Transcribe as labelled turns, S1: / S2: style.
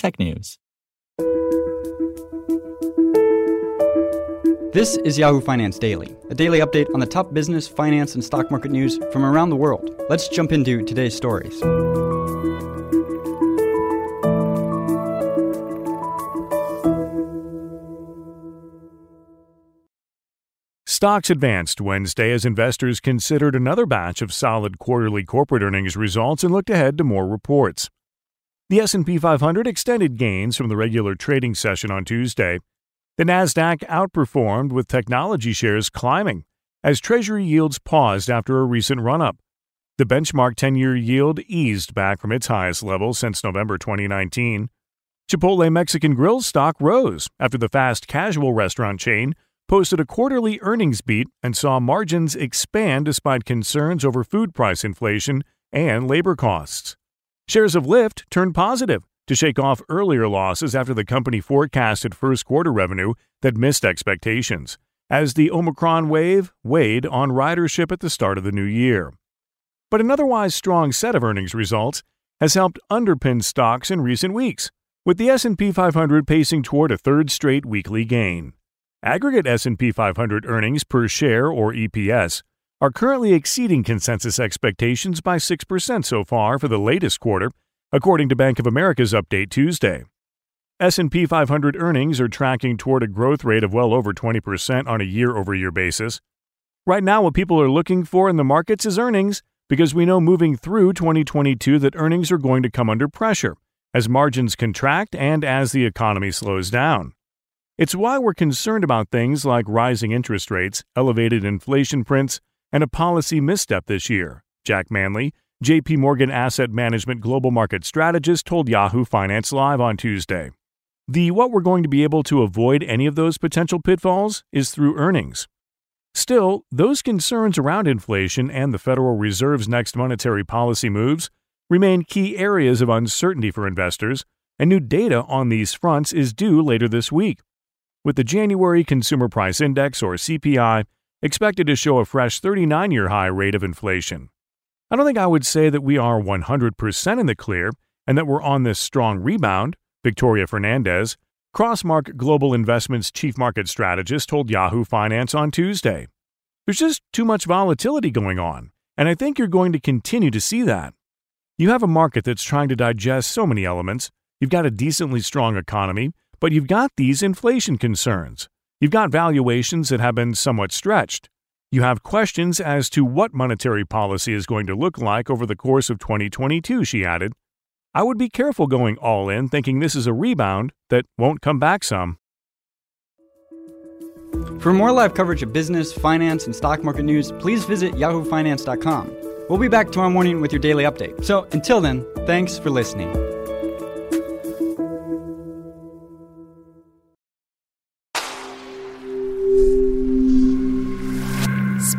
S1: technews.
S2: This is Yahoo Finance Daily, a daily update on the top business, finance, and stock market news from around the world. Let's jump into today's stories.
S3: Stocks advanced Wednesday as investors considered another batch of solid quarterly corporate earnings results and looked ahead to more reports. The S&P 500 extended gains from the regular trading session on Tuesday. The Nasdaq outperformed with technology shares climbing as treasury yields paused after a recent run-up. The benchmark 10-year yield eased back from its highest level since November 2019. Chipotle Mexican Grill stock rose after the fast casual restaurant chain posted a quarterly earnings beat and saw margins expand despite concerns over food price inflation and labor costs. Shares of Lyft turned positive to shake off earlier losses after the company forecasted first quarter revenue that missed expectations, as the Omicron wave weighed on ridership at the start of the new year. But an otherwise strong set of earnings results has helped underpin stocks in recent weeks, with the S&P 500 pacing toward a third straight weekly gain. Aggregate S&P 500 earnings per share or EPS are currently exceeding consensus expectations by 6% so far for the latest quarter, according to Bank of America's update Tuesday. S&P 500 earnings are tracking toward a growth rate of well over 20% on a year-over-year basis. Right now what people are looking for in the markets is earnings because we know moving through 2022 that earnings are going to come under pressure as margins contract and as the economy slows down. It's why we're concerned about things like rising interest rates, elevated inflation prints, and a policy misstep this year. Jack Manley, JP Morgan Asset Management Global Market Strategist, told Yahoo Finance Live on Tuesday. The what we're going to be able to avoid any of those potential pitfalls is through earnings. Still, those concerns around inflation and the Federal Reserve's next monetary policy moves remain key areas of uncertainty for investors, and new data on these fronts is due later this week with the January Consumer Price Index, or CPI, expected to show a fresh 39 year high rate of inflation. I don't think I would say that we are 100% in the clear and that we're on this strong rebound, Victoria Fernandez, Crossmark Global Investments chief market strategist, told Yahoo Finance on Tuesday. There's just too much volatility going on, and I think you're going to continue to see that. You have a market that's trying to digest so many elements, you've got a decently strong economy, but you've got these inflation concerns. You've got valuations that have been somewhat stretched. You have questions as to what monetary policy is going to look like over the course of 2022, she added. I would be careful going all in thinking this is a rebound that won't come back some.
S2: For more live coverage of business, finance, and stock market news, please visit yahoofinance.com. We'll be back tomorrow morning with your daily update. So until then, thanks for listening.